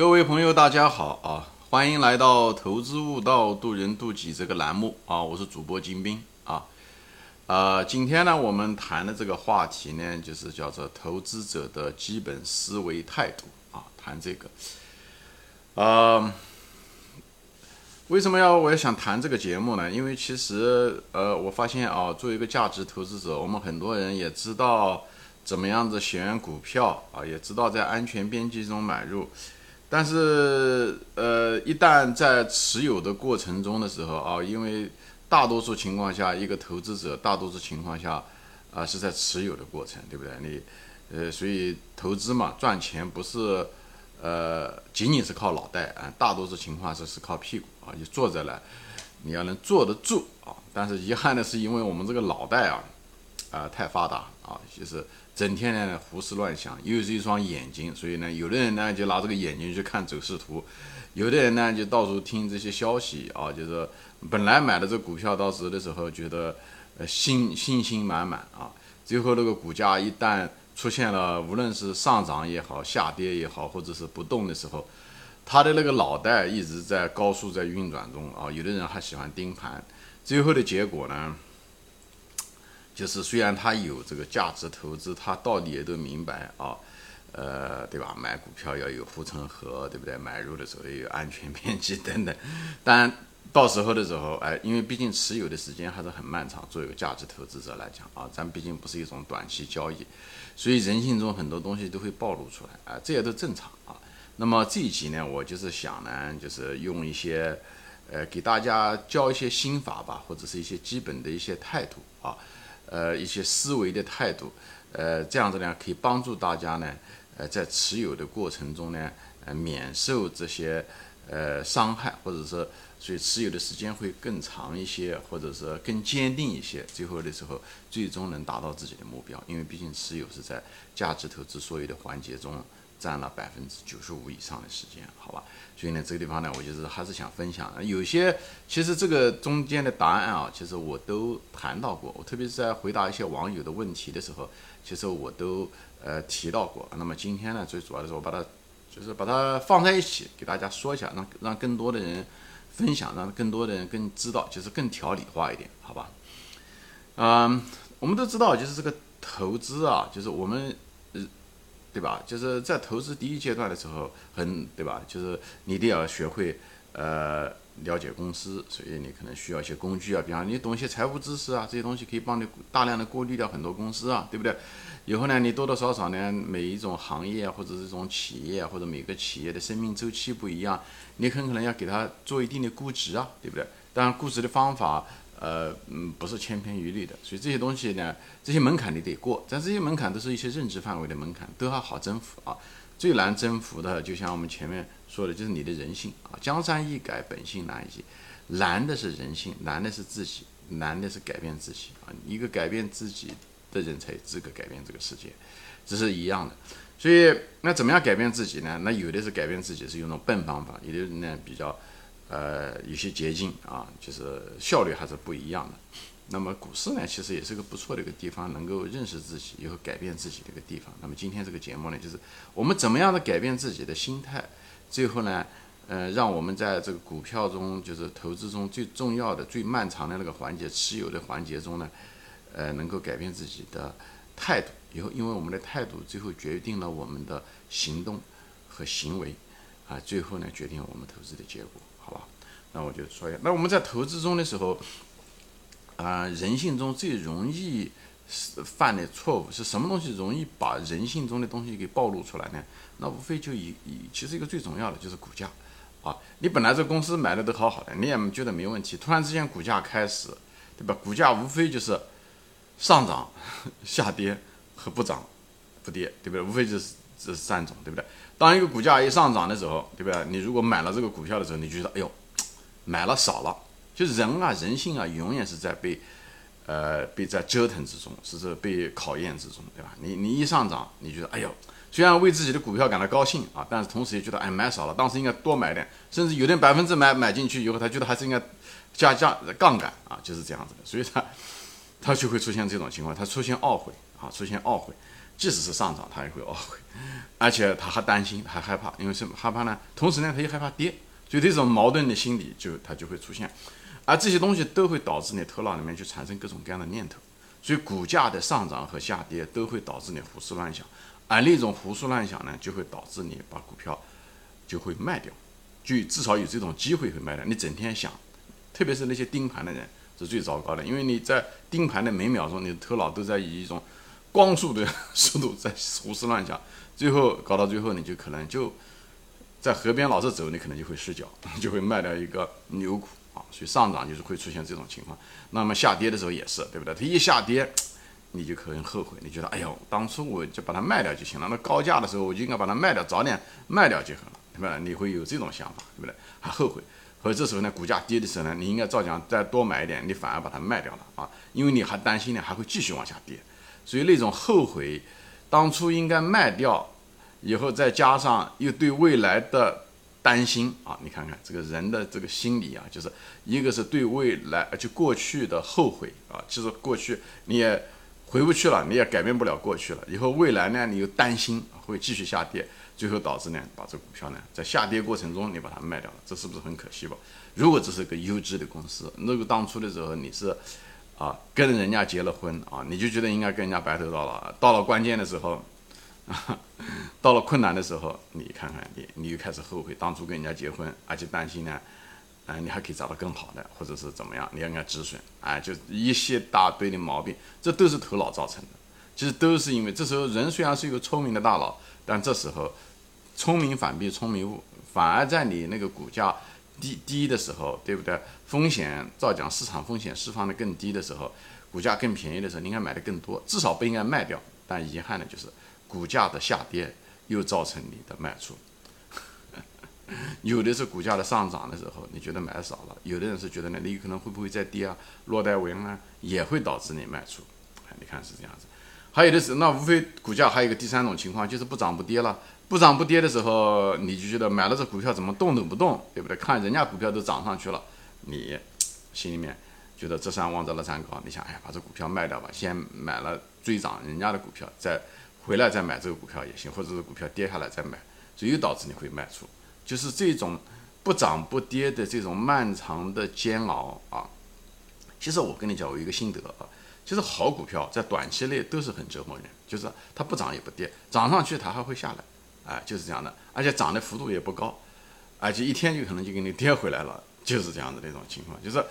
各位朋友，大家好啊！欢迎来到《投资悟道，渡人渡己》这个栏目啊！我是主播金兵啊。呃，今天呢，我们谈的这个话题呢，就是叫做投资者的基本思维态度啊。谈这个，呃，为什么要我要想谈这个节目呢？因为其实呃，我发现啊，作为一个价值投资者，我们很多人也知道怎么样子选股票啊，也知道在安全边际中买入。但是，呃，一旦在持有的过程中的时候啊，因为大多数情况下，一个投资者大多数情况下啊是在持有的过程，对不对？你，呃，所以投资嘛，赚钱不是，呃，仅仅是靠脑袋啊，大多数情况是是靠屁股啊，你坐着来，你要能坐得住啊。但是遗憾的是，因为我们这个脑袋啊，啊太发达啊，就是。整天呢胡思乱想，又是一双眼睛，所以呢，有的人呢就拿这个眼睛去看走势图，有的人呢就到处听这些消息啊，就是本来买的这股票到时的时候觉得呃信信心满满啊，最后那个股价一旦出现了无论是上涨也好，下跌也好，或者是不动的时候，他的那个脑袋一直在高速在运转中啊，有的人还喜欢盯盘，最后的结果呢？就是虽然他有这个价值投资，他到底也都明白啊，呃，对吧？买股票要有护城河，对不对？买入的时候也有安全边际等等。但到时候的时候，哎，因为毕竟持有的时间还是很漫长，作为一个价值投资者来讲啊，咱毕竟不是一种短期交易，所以人性中很多东西都会暴露出来啊，这也都正常啊。那么这一集呢，我就是想呢，就是用一些，呃，给大家教一些心法吧，或者是一些基本的一些态度啊。呃，一些思维的态度，呃，这样子呢，可以帮助大家呢，呃，在持有的过程中呢，呃，免受这些呃伤害，或者说，所以持有的时间会更长一些，或者是更坚定一些，最后的时候，最终能达到自己的目标。因为毕竟持有是在价值投资所有的环节中。占了百分之九十五以上的时间，好吧？所以呢，这个地方呢，我就是还是想分享。有些其实这个中间的答案啊，其实我都谈到过。我特别是在回答一些网友的问题的时候，其实我都呃提到过。那么今天呢，最主要的是我把它就是把它放在一起，给大家说一下，让让更多的人分享，让更多的人更知道，就是更条理化一点，好吧？嗯，我们都知道，就是这个投资啊，就是我们。对吧？就是在投资第一阶段的时候，很对吧？就是你一定要学会，呃，了解公司，所以你可能需要一些工具啊，比方你懂一些财务知识啊，这些东西可以帮你大量的过滤掉很多公司啊，对不对？以后呢，你多多少少呢，每一种行业或者这种企业或者每个企业的生命周期不一样，你很可能要给它做一定的估值啊，对不对？当然，估值的方法。呃，嗯，不是千篇一律的，所以这些东西呢，这些门槛你得过，但这些门槛都是一些认知范围的门槛，都要好征服啊。最难征服的，就像我们前面说的，就是你的人性啊。江山易改，本性难移，难的是人性，难的是自己，难的是改变自己啊。一个改变自己的人才有资格改变这个世界，这是一样的。所以，那怎么样改变自己呢？那有的是改变自己是用那种笨方法，有的呢比较。呃，有些捷径啊，就是效率还是不一样的。那么股市呢，其实也是个不错的一个地方，能够认识自己，以后改变自己的一个地方。那么今天这个节目呢，就是我们怎么样的改变自己的心态，最后呢，呃，让我们在这个股票中，就是投资中最重要的、最漫长的那个环节，持有的环节中呢，呃，能够改变自己的态度。以后，因为我们的态度最后决定了我们的行动和行为，啊，最后呢，决定我们投资的结果。那我就说一下。那我们在投资中的时候，啊，人性中最容易犯的错误是什么东西？容易把人性中的东西给暴露出来呢？那无非就以以，其实一个最重要的就是股价啊。你本来这公司买的都好好的，你也觉得没问题，突然之间股价开始，对吧？股价无非就是上涨、下跌和不涨、不跌，对不对？无非就是这三种，对不对？当一个股价一上涨的时候，对不对？你如果买了这个股票的时候，你觉得哎呦，买了少了，就人啊，人性啊，永远是在被，呃，被在折腾之中，是是被考验之中，对吧？你你一上涨，你觉得哎呦，虽然为自己的股票感到高兴啊，但是同时也觉得哎买少了，当时应该多买点，甚至有点百分之买买进去以后，他觉得还是应该加加杠杆啊，就是这样子的，所以他他就会出现这种情况，他出现懊悔啊，出现懊悔。即使是上涨，他也会懊悔，而且他还担心，还害怕，因为什么害怕呢？同时呢，他又害怕跌，所以这种矛盾的心理就它就会出现，而这些东西都会导致你头脑里面去产生各种各样的念头，所以股价的上涨和下跌都会导致你胡思乱想，而那种胡思乱想呢，就会导致你把股票就会卖掉，就至少有这种机会会卖掉。你整天想，特别是那些盯盘的人。是最糟糕的，因为你在盯盘的每秒钟，你的头脑都在以一种光速的 速度在胡思乱想，最后搞到最后，你就可能就在河边老是走，你可能就会失脚，就会卖掉一个牛股啊。所以上涨就是会出现这种情况，那么下跌的时候也是，对不对？它一下跌，你就可能后悔，你觉得哎呦，当初我就把它卖掉就行了，那高价的时候我就应该把它卖掉，早点卖掉就好了，对吧？你会有这种想法，对不对？还后悔。或者这时候呢，股价跌的时候呢，你应该照讲再多买一点，你反而把它卖掉了啊，因为你还担心呢，还会继续往下跌，所以那种后悔，当初应该卖掉，以后再加上又对未来的担心啊，你看看这个人的这个心理啊，就是一个是对未来就过去的后悔啊，其实过去你也回不去了，你也改变不了过去了，以后未来呢，你又担心会继续下跌。最后导致呢，把这股票呢在下跌过程中你把它卖掉了，这是不是很可惜吧？如果这是个优质的公司，那个当初的时候你是啊跟人家结了婚啊，你就觉得应该跟人家白头到老，到了关键的时候，到了困难的时候，你看看你，你又开始后悔当初跟人家结婚，而且担心呢，啊你还可以找到更好的，或者是怎么样，你要给他止损，哎，就一些大堆的毛病，这都是头脑造成的。其实都是因为这时候人虽然是一个聪明的大脑，但这时候。聪明反被聪明误，反而在你那个股价低低的时候，对不对？风险照讲，市场风险释放的更低的时候，股价更便宜的时候，你应该买的更多，至少不应该卖掉。但遗憾的就是，股价的下跌又造成你的卖出。有的是股价的上涨的时候，你觉得买少了；有的人是觉得呢，你可能会不会再跌啊？落袋为安啊，也会导致你卖出。你看是这样子。还有的是，那无非股价还有一个第三种情况，就是不涨不跌了。不涨不跌的时候，你就觉得买了这股票怎么动都不动，对不对？看人家股票都涨上去了，你心里面觉得这山望着那山高，你想，哎呀，把这股票卖掉吧，先买了追涨人家的股票，再回来再买这个股票也行，或者是股票跌下来再买，所以又导致你会卖出，就是这种不涨不跌的这种漫长的煎熬啊。其实我跟你讲，我有一个心得啊。其实好股票在短期内都是很折磨人，就是它不涨也不跌，涨上去它还会下来，哎，就是这样的，而且涨的幅度也不高，而且一天就可能就给你跌回来了，就是这样的那种情况，就是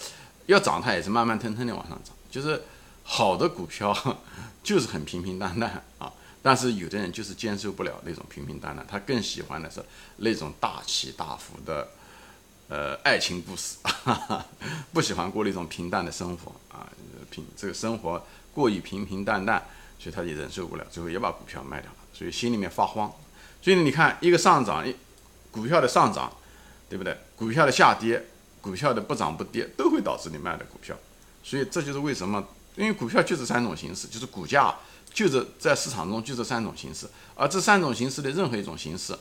要涨它也是慢慢腾腾的往上涨，就是好的股票 就是很平平淡淡啊，但是有的人就是接受不了那种平平淡淡，他更喜欢的是那种大起大伏的。呃，爱情故事，不喜欢过那种平淡的生活啊，平这个生活过于平平淡淡，所以他也忍受不了，最后也把股票卖掉了，所以心里面发慌。所以你看，一个上涨，一股票的上涨，对不对？股票的下跌，股票的不涨不跌，都会导致你卖的股票。所以这就是为什么，因为股票就是三种形式，就是股价就是在市场中就这三种形式，而这三种形式的任何一种形式，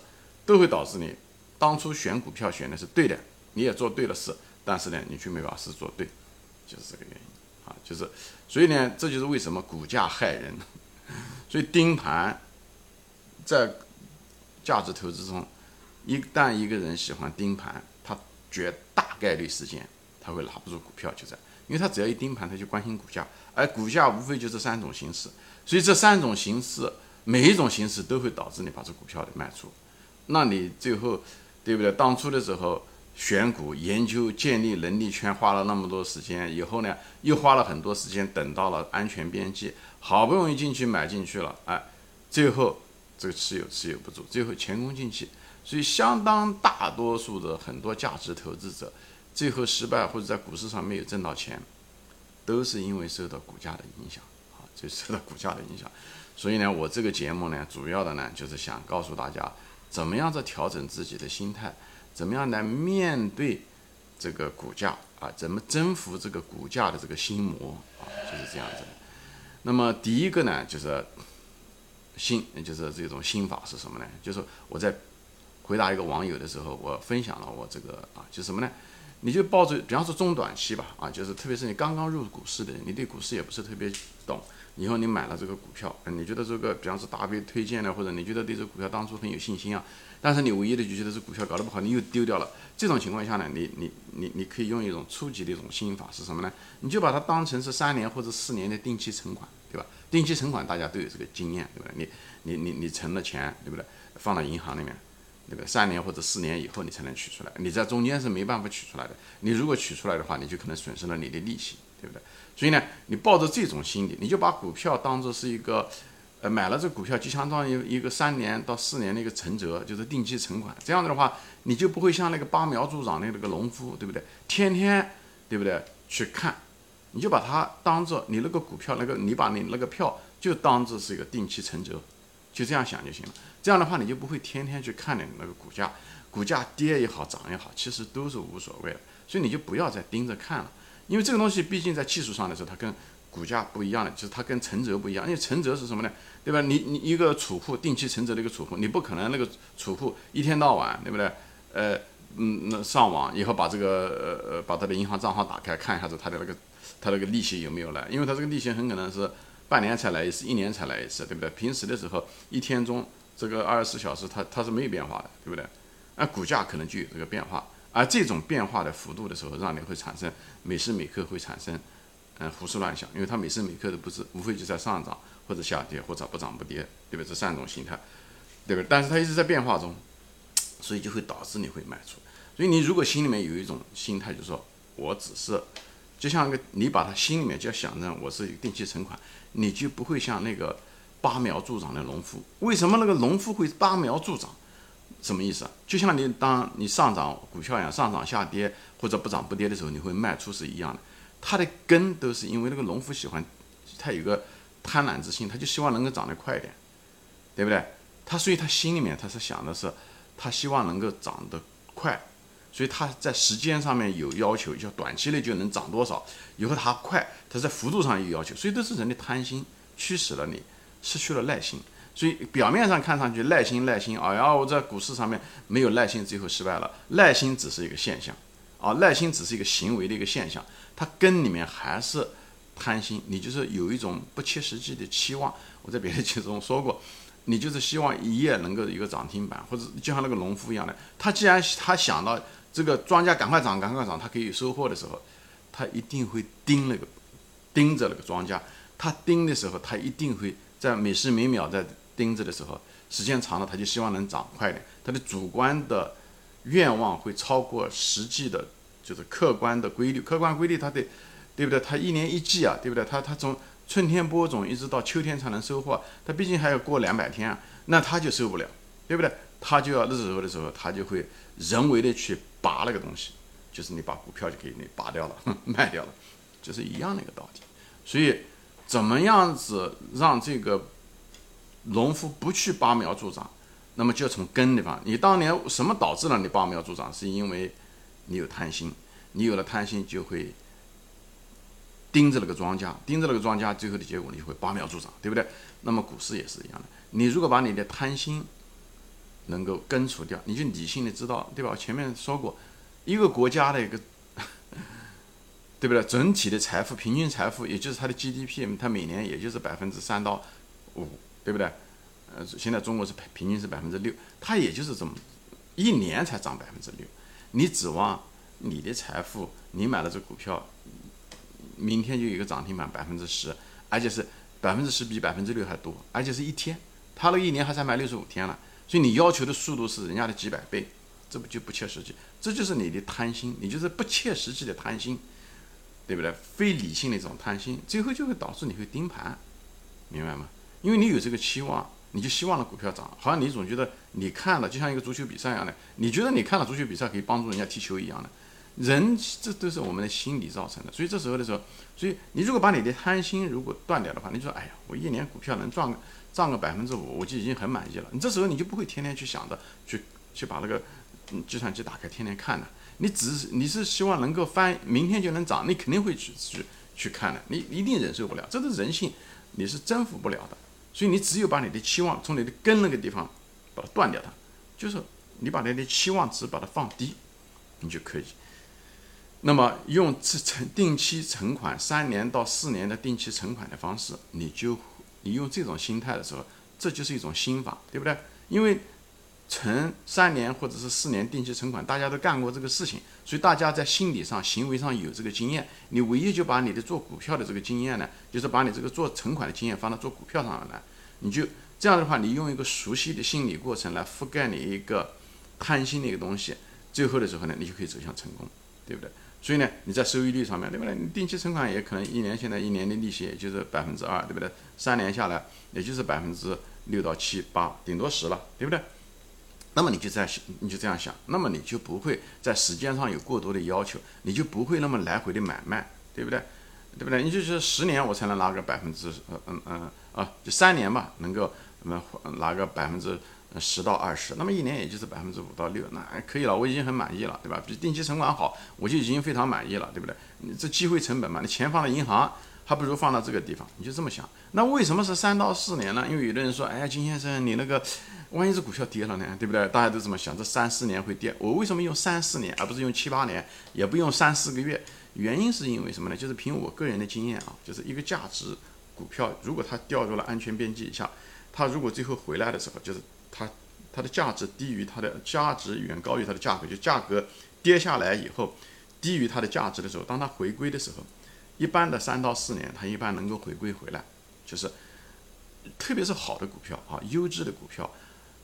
都会导致你当初选股票选的是对的。你也做对了事，但是呢，你却没把事做对，就是这个原因啊，就是，所以呢，这就是为什么股价害人。所以盯盘，在价值投资中，一旦一个人喜欢盯盘，他绝大概率时间他会拿不住股票，就这样，因为他只要一盯盘，他就关心股价，而股价无非就这三种形式，所以这三种形式，每一种形式都会导致你把这股票的卖出，那你最后，对不对？当初的时候。选股、研究、建立能力圈，花了那么多时间，以后呢，又花了很多时间，等到了安全边际，好不容易进去买进去了，哎，最后这个持有持有不住，最后前功尽弃。所以，相当大多数的很多价值投资者，最后失败或者在股市上没有挣到钱，都是因为受到股价的影响啊，就受到股价的影响。所以呢，我这个节目呢，主要的呢，就是想告诉大家，怎么样在调整自己的心态。怎么样来面对这个股价啊？怎么征服这个股价的这个心魔啊？就是这样子的。那么第一个呢，就是心，就是这种心法是什么呢？就是我在回答一个网友的时候，我分享了我这个啊，就什么呢？你就抱着，比方说中短期吧，啊，就是特别是你刚刚入股市的，你对股市也不是特别懂，以后你买了这个股票，你觉得这个，比方说大 V 推荐的，或者你觉得对这个股票当初很有信心啊，但是你唯一的就觉得这股票搞得不好，你又丢掉了。这种情况下呢，你你你你可以用一种初级的一种心法是什么呢？你就把它当成是三年或者四年的定期存款，对吧？定期存款大家都有这个经验，对不对？你你你你存了钱，对不对？放到银行里面，那个三年或者四年以后你才能取出来，你在中间是没办法取出来的。你如果取出来的话，你就可能损失了你的利息，对不对？所以呢，你抱着这种心理，你就把股票当做是一个，呃，买了这股票就相当于一个三年到四年的一个存折，就是定期存款。这样的话，你就不会像那个拔苗助长的那个农夫，对不对？天天，对不对？去看，你就把它当做你那个股票，那个你把你那个票就当做是一个定期存折，就这样想就行了。这样的话，你就不会天天去看你那个股价，股价跌也好，涨也好，其实都是无所谓的。所以你就不要再盯着看了。因为这个东西毕竟在技术上的时候，它跟股价不一样的，就是它跟存折不一样。因为存折是什么呢？对吧？你你一个储户定期存折的一个储户，你不可能那个储户一天到晚，对不对？呃，嗯，那上网以后把这个呃呃把他的银行账号打开看一下子他的那个他那个利息有没有来？因为他这个利息很可能是半年才来一次，一年才来一次，对不对？平时的时候一天中这个二十四小时它它是没有变化的，对不对？那股价可能就有这个变化。而这种变化的幅度的时候，让你会产生每时每刻会产生，嗯，胡思乱想，因为它每时每刻都不是，无非就在上涨或者下跌或者不涨不跌，对吧？这三种形态，对吧？但是它一直在变化中，所以就会导致你会卖出。所以你如果心里面有一种心态，就是说我只是，就像个你把它心里面就要想着我是一个定期存款，你就不会像那个拔苗助长的农夫。为什么那个农夫会拔苗助长？什么意思啊？就像你当你上涨股票一样，上涨下跌或者不涨不跌的时候，你会卖出是一样的。它的根都是因为那个农夫喜欢，他有个贪婪之心，他就希望能够涨得快一点，对不对？他所以他心里面他是想的是，他希望能够涨得快，所以他在时间上面有要求，就短期内就能涨多少，以后他快，他在幅度上有要求，所以都是人的贪心驱使了你，失去了耐心。所以表面上看上去耐心耐心，哎呀，我在股市上面没有耐心，最后失败了。耐心只是一个现象，啊，耐心只是一个行为的一个现象，它根里面还是贪心。你就是有一种不切实际的期望。我在别的节目中说过，你就是希望一夜能够一个涨停板，或者就像那个农夫一样的，他既然他想到这个庄稼赶快涨，赶快涨，他可以收获的时候，他一定会盯那个盯着那个庄稼。他盯的时候，他一定会在每时每秒在。盯着的时候，时间长了，他就希望能涨快点。他的主观的愿望会超过实际的，就是客观的规律。客观规律，他得，对不对？他一年一季啊，对不对？他他从春天播种一直到秋天才能收获，他毕竟还要过两百天啊，那他就受不了，对不对？他就要那时候的时候，他就会人为的去拔那个东西，就是你把股票就给你拔掉了，卖掉了，就是一样的一个道理。所以，怎么样子让这个？农夫不去拔苗助长，那么就从根地方。你当年什么导致了你拔苗助长？是因为你有贪心，你有了贪心就会盯着那个庄稼，盯着那个庄稼，最后的结果你就会拔苗助长，对不对？那么股市也是一样的，你如果把你的贪心能够根除掉，你就理性的知道，对吧？我前面说过，一个国家的一个，对不对？整体的财富，平均财富，也就是它的 GDP，它每年也就是百分之三到五。对不对？呃，现在中国是平均是百分之六，它也就是这么一年才涨百分之六。你指望你的财富，你买了这股票，明天就有一个涨停板百分之十，而且是百分之十比百分之六还多，而且是一天，它那一年还三百六十五天了，所以你要求的速度是人家的几百倍，这不就不切实际？这就是你的贪心，你就是不切实际的贪心，对不对？非理性的一种贪心，最后就会导致你会盯盘，明白吗？因为你有这个期望，你就希望了股票涨，好像你总觉得你看了就像一个足球比赛一样的，你觉得你看了足球比赛可以帮助人家踢球一样的，人这都是我们的心理造成的。所以这时候的时候，所以你如果把你的贪心如果断掉的话，你说哎呀，我一年股票能赚个赚个百分之五，我就已经很满意了。你这时候你就不会天天去想着去去把那个嗯计算机打开天天看的，你只是你是希望能够翻明天就能涨，你肯定会去去去看的，你一定忍受不了，这是人性，你是征服不了的。所以你只有把你的期望从你的根那个地方把它断掉，它就是你把你的期望值把它放低，你就可以那么用这存定期存款三年到四年的定期存款的方式，你就你用这种心态的时候，这就是一种心法，对不对？因为存三年或者是四年定期存款，大家都干过这个事情，所以大家在心理上、行为上有这个经验。你唯一就把你的做股票的这个经验呢，就是把你这个做存款的经验放到做股票上来，你就这样的话，你用一个熟悉的心理过程来覆盖你一个贪心的一个东西，最后的时候呢，你就可以走向成功，对不对？所以呢，你在收益率上面，对不对？你定期存款也可能一年，现在一年的利息也就是百分之二，对不对？三年下来也就是百分之六到七八，顶多十了，对不对？那么你就在想，你就这样想，那么你就不会在时间上有过多的要求，你就不会那么来回的买卖，对不对？对不对？你就是十年我才能拿个百分之，嗯嗯嗯啊，就三年吧，能够那么拿个百分之。十到二十，那么一年也就是百分之五到六，那还可以了，我已经很满意了，对吧？比定期存款好，我就已经非常满意了，对不对？你这机会成本嘛，你钱放在银行，还不如放到这个地方，你就这么想。那为什么是三到四年呢？因为有的人说，哎，金先生，你那个万一这股票跌了呢，对不对？大家都这么想，这三四年会跌，我为什么用三四年，而不是用七八年，也不用三四个月？原因是因为什么呢？就是凭我个人的经验啊，就是一个价值股票，如果它掉入了安全边际以下，它如果最后回来的时候，就是。它它的价值低于它的价值远高于它的价格，就价格跌下来以后低于它的价值的时候，当它回归的时候，一般的三到四年，它一般能够回归回来，就是特别是好的股票啊，优质的股票，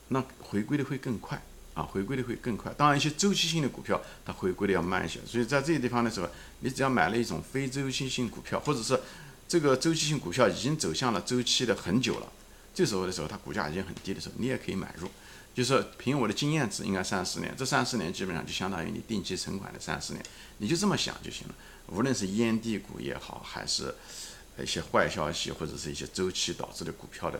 那回归的会更快啊，回归的会更快。当然，一些周期性的股票它回归的要慢一些。所以在这个地方的时候，你只要买了一种非周期性股票，或者是这个周期性股票已经走向了周期的很久了。这时候的时候，它股价已经很低的时候，你也可以买入。就是凭我的经验值，应该三四年，这三四年基本上就相当于你定期存款的三四年，你就这么想就行了。无论是烟蒂股也好，还是一些坏消息或者是一些周期导致的股票的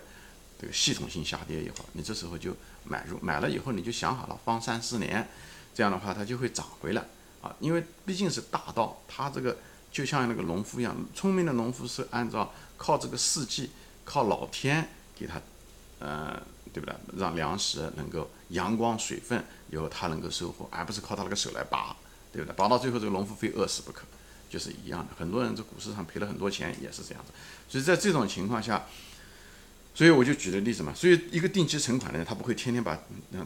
这个系统性下跌也好，你这时候就买入。买了以后你就想好了放三四年，这样的话它就会涨回来啊。因为毕竟是大道，它这个就像那个农夫一样，聪明的农夫是按照靠这个四季，靠老天。给他，呃，对不对？让粮食能够阳光、水分以后他能够收获，而不是靠他那个手来拔，对不对？拔到最后这个农夫非饿死不可，就是一样的。很多人在股市上赔了很多钱也是这样子。所以在这种情况下，所以我就举个例子嘛。所以一个定期存款的人，他不会天天把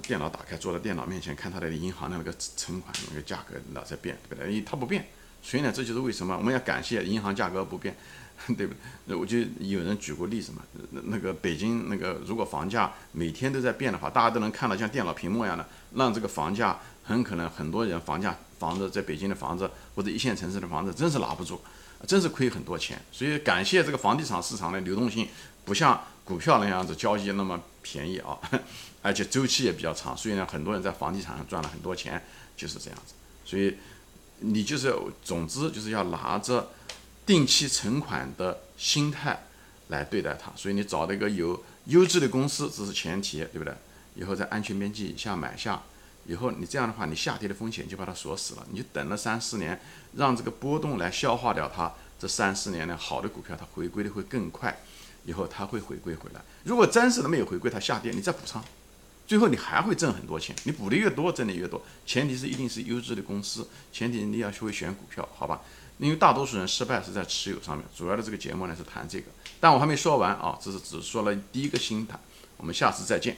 电脑打开，坐在电脑面前看他的银行的那个存款那个价格老在变，对不对？他不变。所以呢，这就是为什么我们要感谢银行价格不变。对不？那我就有人举过例子嘛，那那个北京那个如果房价每天都在变的话，大家都能看到像电脑屏幕一样的，让这个房价很可能很多人房价房子在北京的房子或者一线城市的房子真是拿不住，真是亏很多钱。所以感谢这个房地产市场的流动性不像股票那样子交易那么便宜啊，而且周期也比较长，所以呢很多人在房地产上赚了很多钱，就是这样子。所以你就是总之就是要拿着。定期存款的心态来对待它，所以你找了一个有优质的公司，这是前提，对不对？以后在安全边际以下买下，以后你这样的话，你下跌的风险就把它锁死了，你就等了三四年，让这个波动来消化掉它。这三四年呢，好的股票它回归的会更快，以后它会回归回来。如果真是没有回归，它下跌，你再补仓，最后你还会挣很多钱。你补的越多，挣的越多。前提是一定是优质的公司，前提你要学会选股票，好吧？因为大多数人失败是在持有上面，主要的这个节目呢是谈这个，但我还没说完啊，这是只说了第一个心态，我们下次再见。